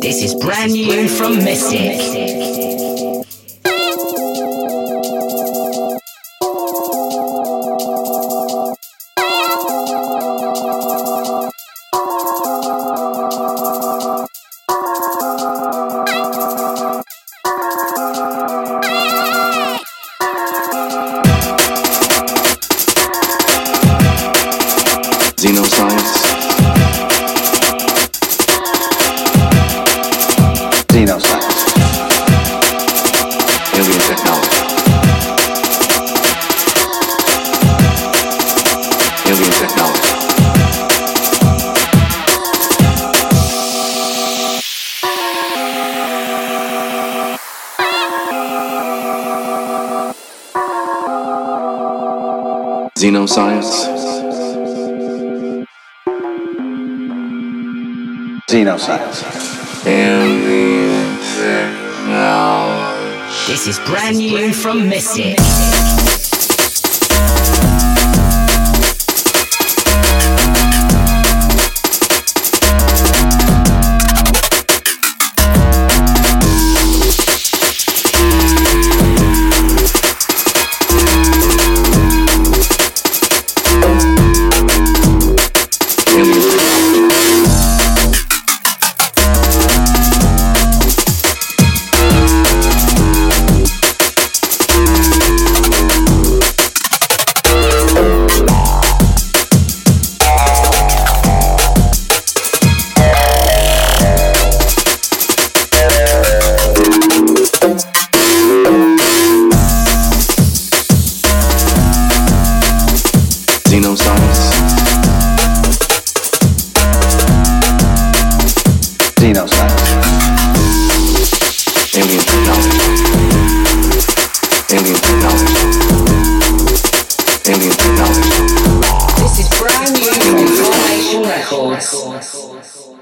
This is brand new from Mistic. Xenoscience. Xenoscience. Xenoscience. Alien technology. This is brand new from Mistic. Xenoscience. Alien technology. Alien technology. Alien technology. This is brand new from Formation Records.